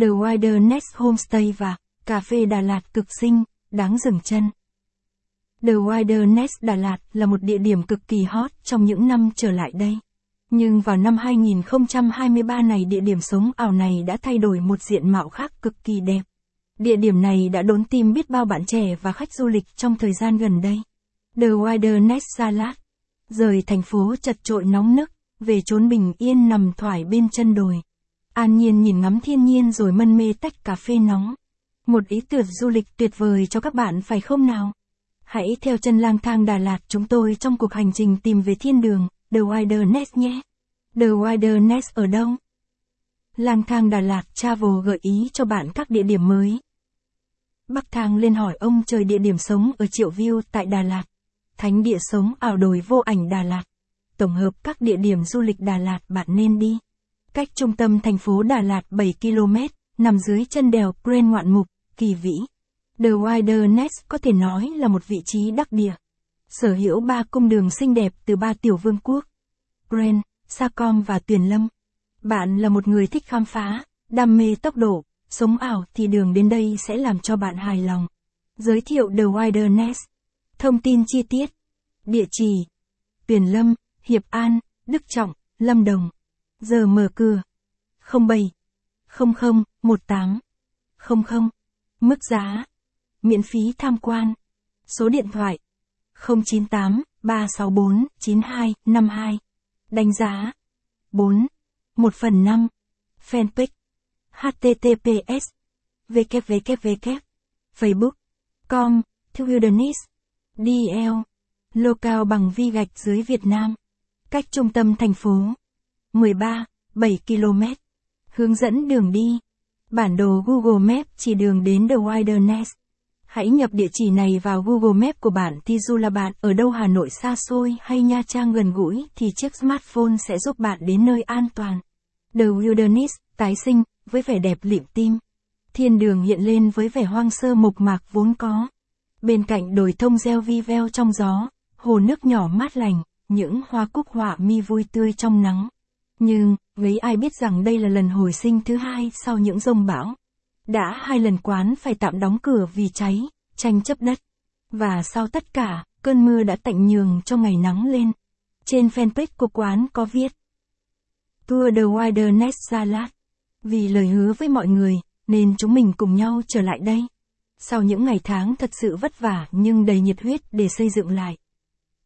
The Wilderness Homestay và Cà phê Đà Lạt cực xinh, đáng dừng chân. The Wilderness Đà Lạt là một địa điểm cực kỳ hot trong những năm trở lại đây. Nhưng vào năm 2023 này địa điểm sống ảo này đã thay đổi một diện mạo khác cực kỳ đẹp. Địa điểm này đã đốn tim biết bao bạn trẻ và khách du lịch trong thời gian gần đây. The Wilderness Lạt, Rời thành phố chật trội nóng nức, về chốn bình yên nằm thoải bên chân đồi. An nhiên nhìn ngắm thiên nhiên rồi mân mê tách cà phê nóng. Một ý tưởng du lịch tuyệt vời cho các bạn phải không nào? Hãy theo chân lang thang Đà Lạt chúng tôi trong cuộc hành trình tìm về thiên đường, The Wilderness nhé. The Wilderness ở đâu? Lang thang Đà Lạt Travel gợi ý cho bạn các địa điểm mới. Bắc thang lên hỏi ông trời địa điểm sống ở Triệu View tại Đà Lạt. Thánh địa sống ảo đồi vô ảnh Đà Lạt. Tổng hợp các địa điểm du lịch Đà Lạt bạn nên đi. Cách trung tâm thành phố Đà Lạt 7 km, nằm dưới chân đèo Pren ngoạn mục, kỳ vĩ. The Wilderness có thể nói là một vị trí đắc địa. Sở hữu ba cung đường xinh đẹp từ ba tiểu vương quốc. Pren, Sacom và Tuyền Lâm. Bạn là một người thích khám phá, đam mê tốc độ, sống ảo thì đường đến đây sẽ làm cho bạn hài lòng. Giới thiệu The Wilderness. Thông tin chi tiết. Địa chỉ. Tuyền Lâm, Hiệp An, Đức Trọng, Lâm Đồng. Giờ mở cửa. 07. 00, 18. 00. Mức giá. Miễn phí tham quan. Số điện thoại. 098 364 9252. Đánh giá. 4. 1 phần 5. Fanpage. https. www. Facebook. com. The Wilderness. DL. Local bằng vi gạch dưới Việt Nam. Cách trung tâm thành phố. 13, 7 km. Hướng dẫn đường đi. Bản đồ Google Maps chỉ đường đến The Wilderness. Hãy nhập địa chỉ này vào Google Maps của bạn thì dù là bạn ở đâu Hà Nội xa xôi hay Nha Trang gần gũi thì chiếc smartphone sẽ giúp bạn đến nơi an toàn. The Wilderness, tái sinh, với vẻ đẹp liệm tim. Thiên đường hiện lên với vẻ hoang sơ mộc mạc vốn có. Bên cạnh đồi thông reo vi veo trong gió, hồ nước nhỏ mát lành, những hoa cúc họa mi vui tươi trong nắng. Nhưng, với ai biết rằng đây là lần hồi sinh thứ hai sau những rông bão. Đã hai lần quán phải tạm đóng cửa vì cháy, tranh chấp đất. Và sau tất cả, cơn mưa đã tạnh nhường cho ngày nắng lên. Trên fanpage của quán có viết. Tour the Wilderness Salad. Vì lời hứa với mọi người, nên chúng mình cùng nhau trở lại đây. Sau những ngày tháng thật sự vất vả nhưng đầy nhiệt huyết để xây dựng lại.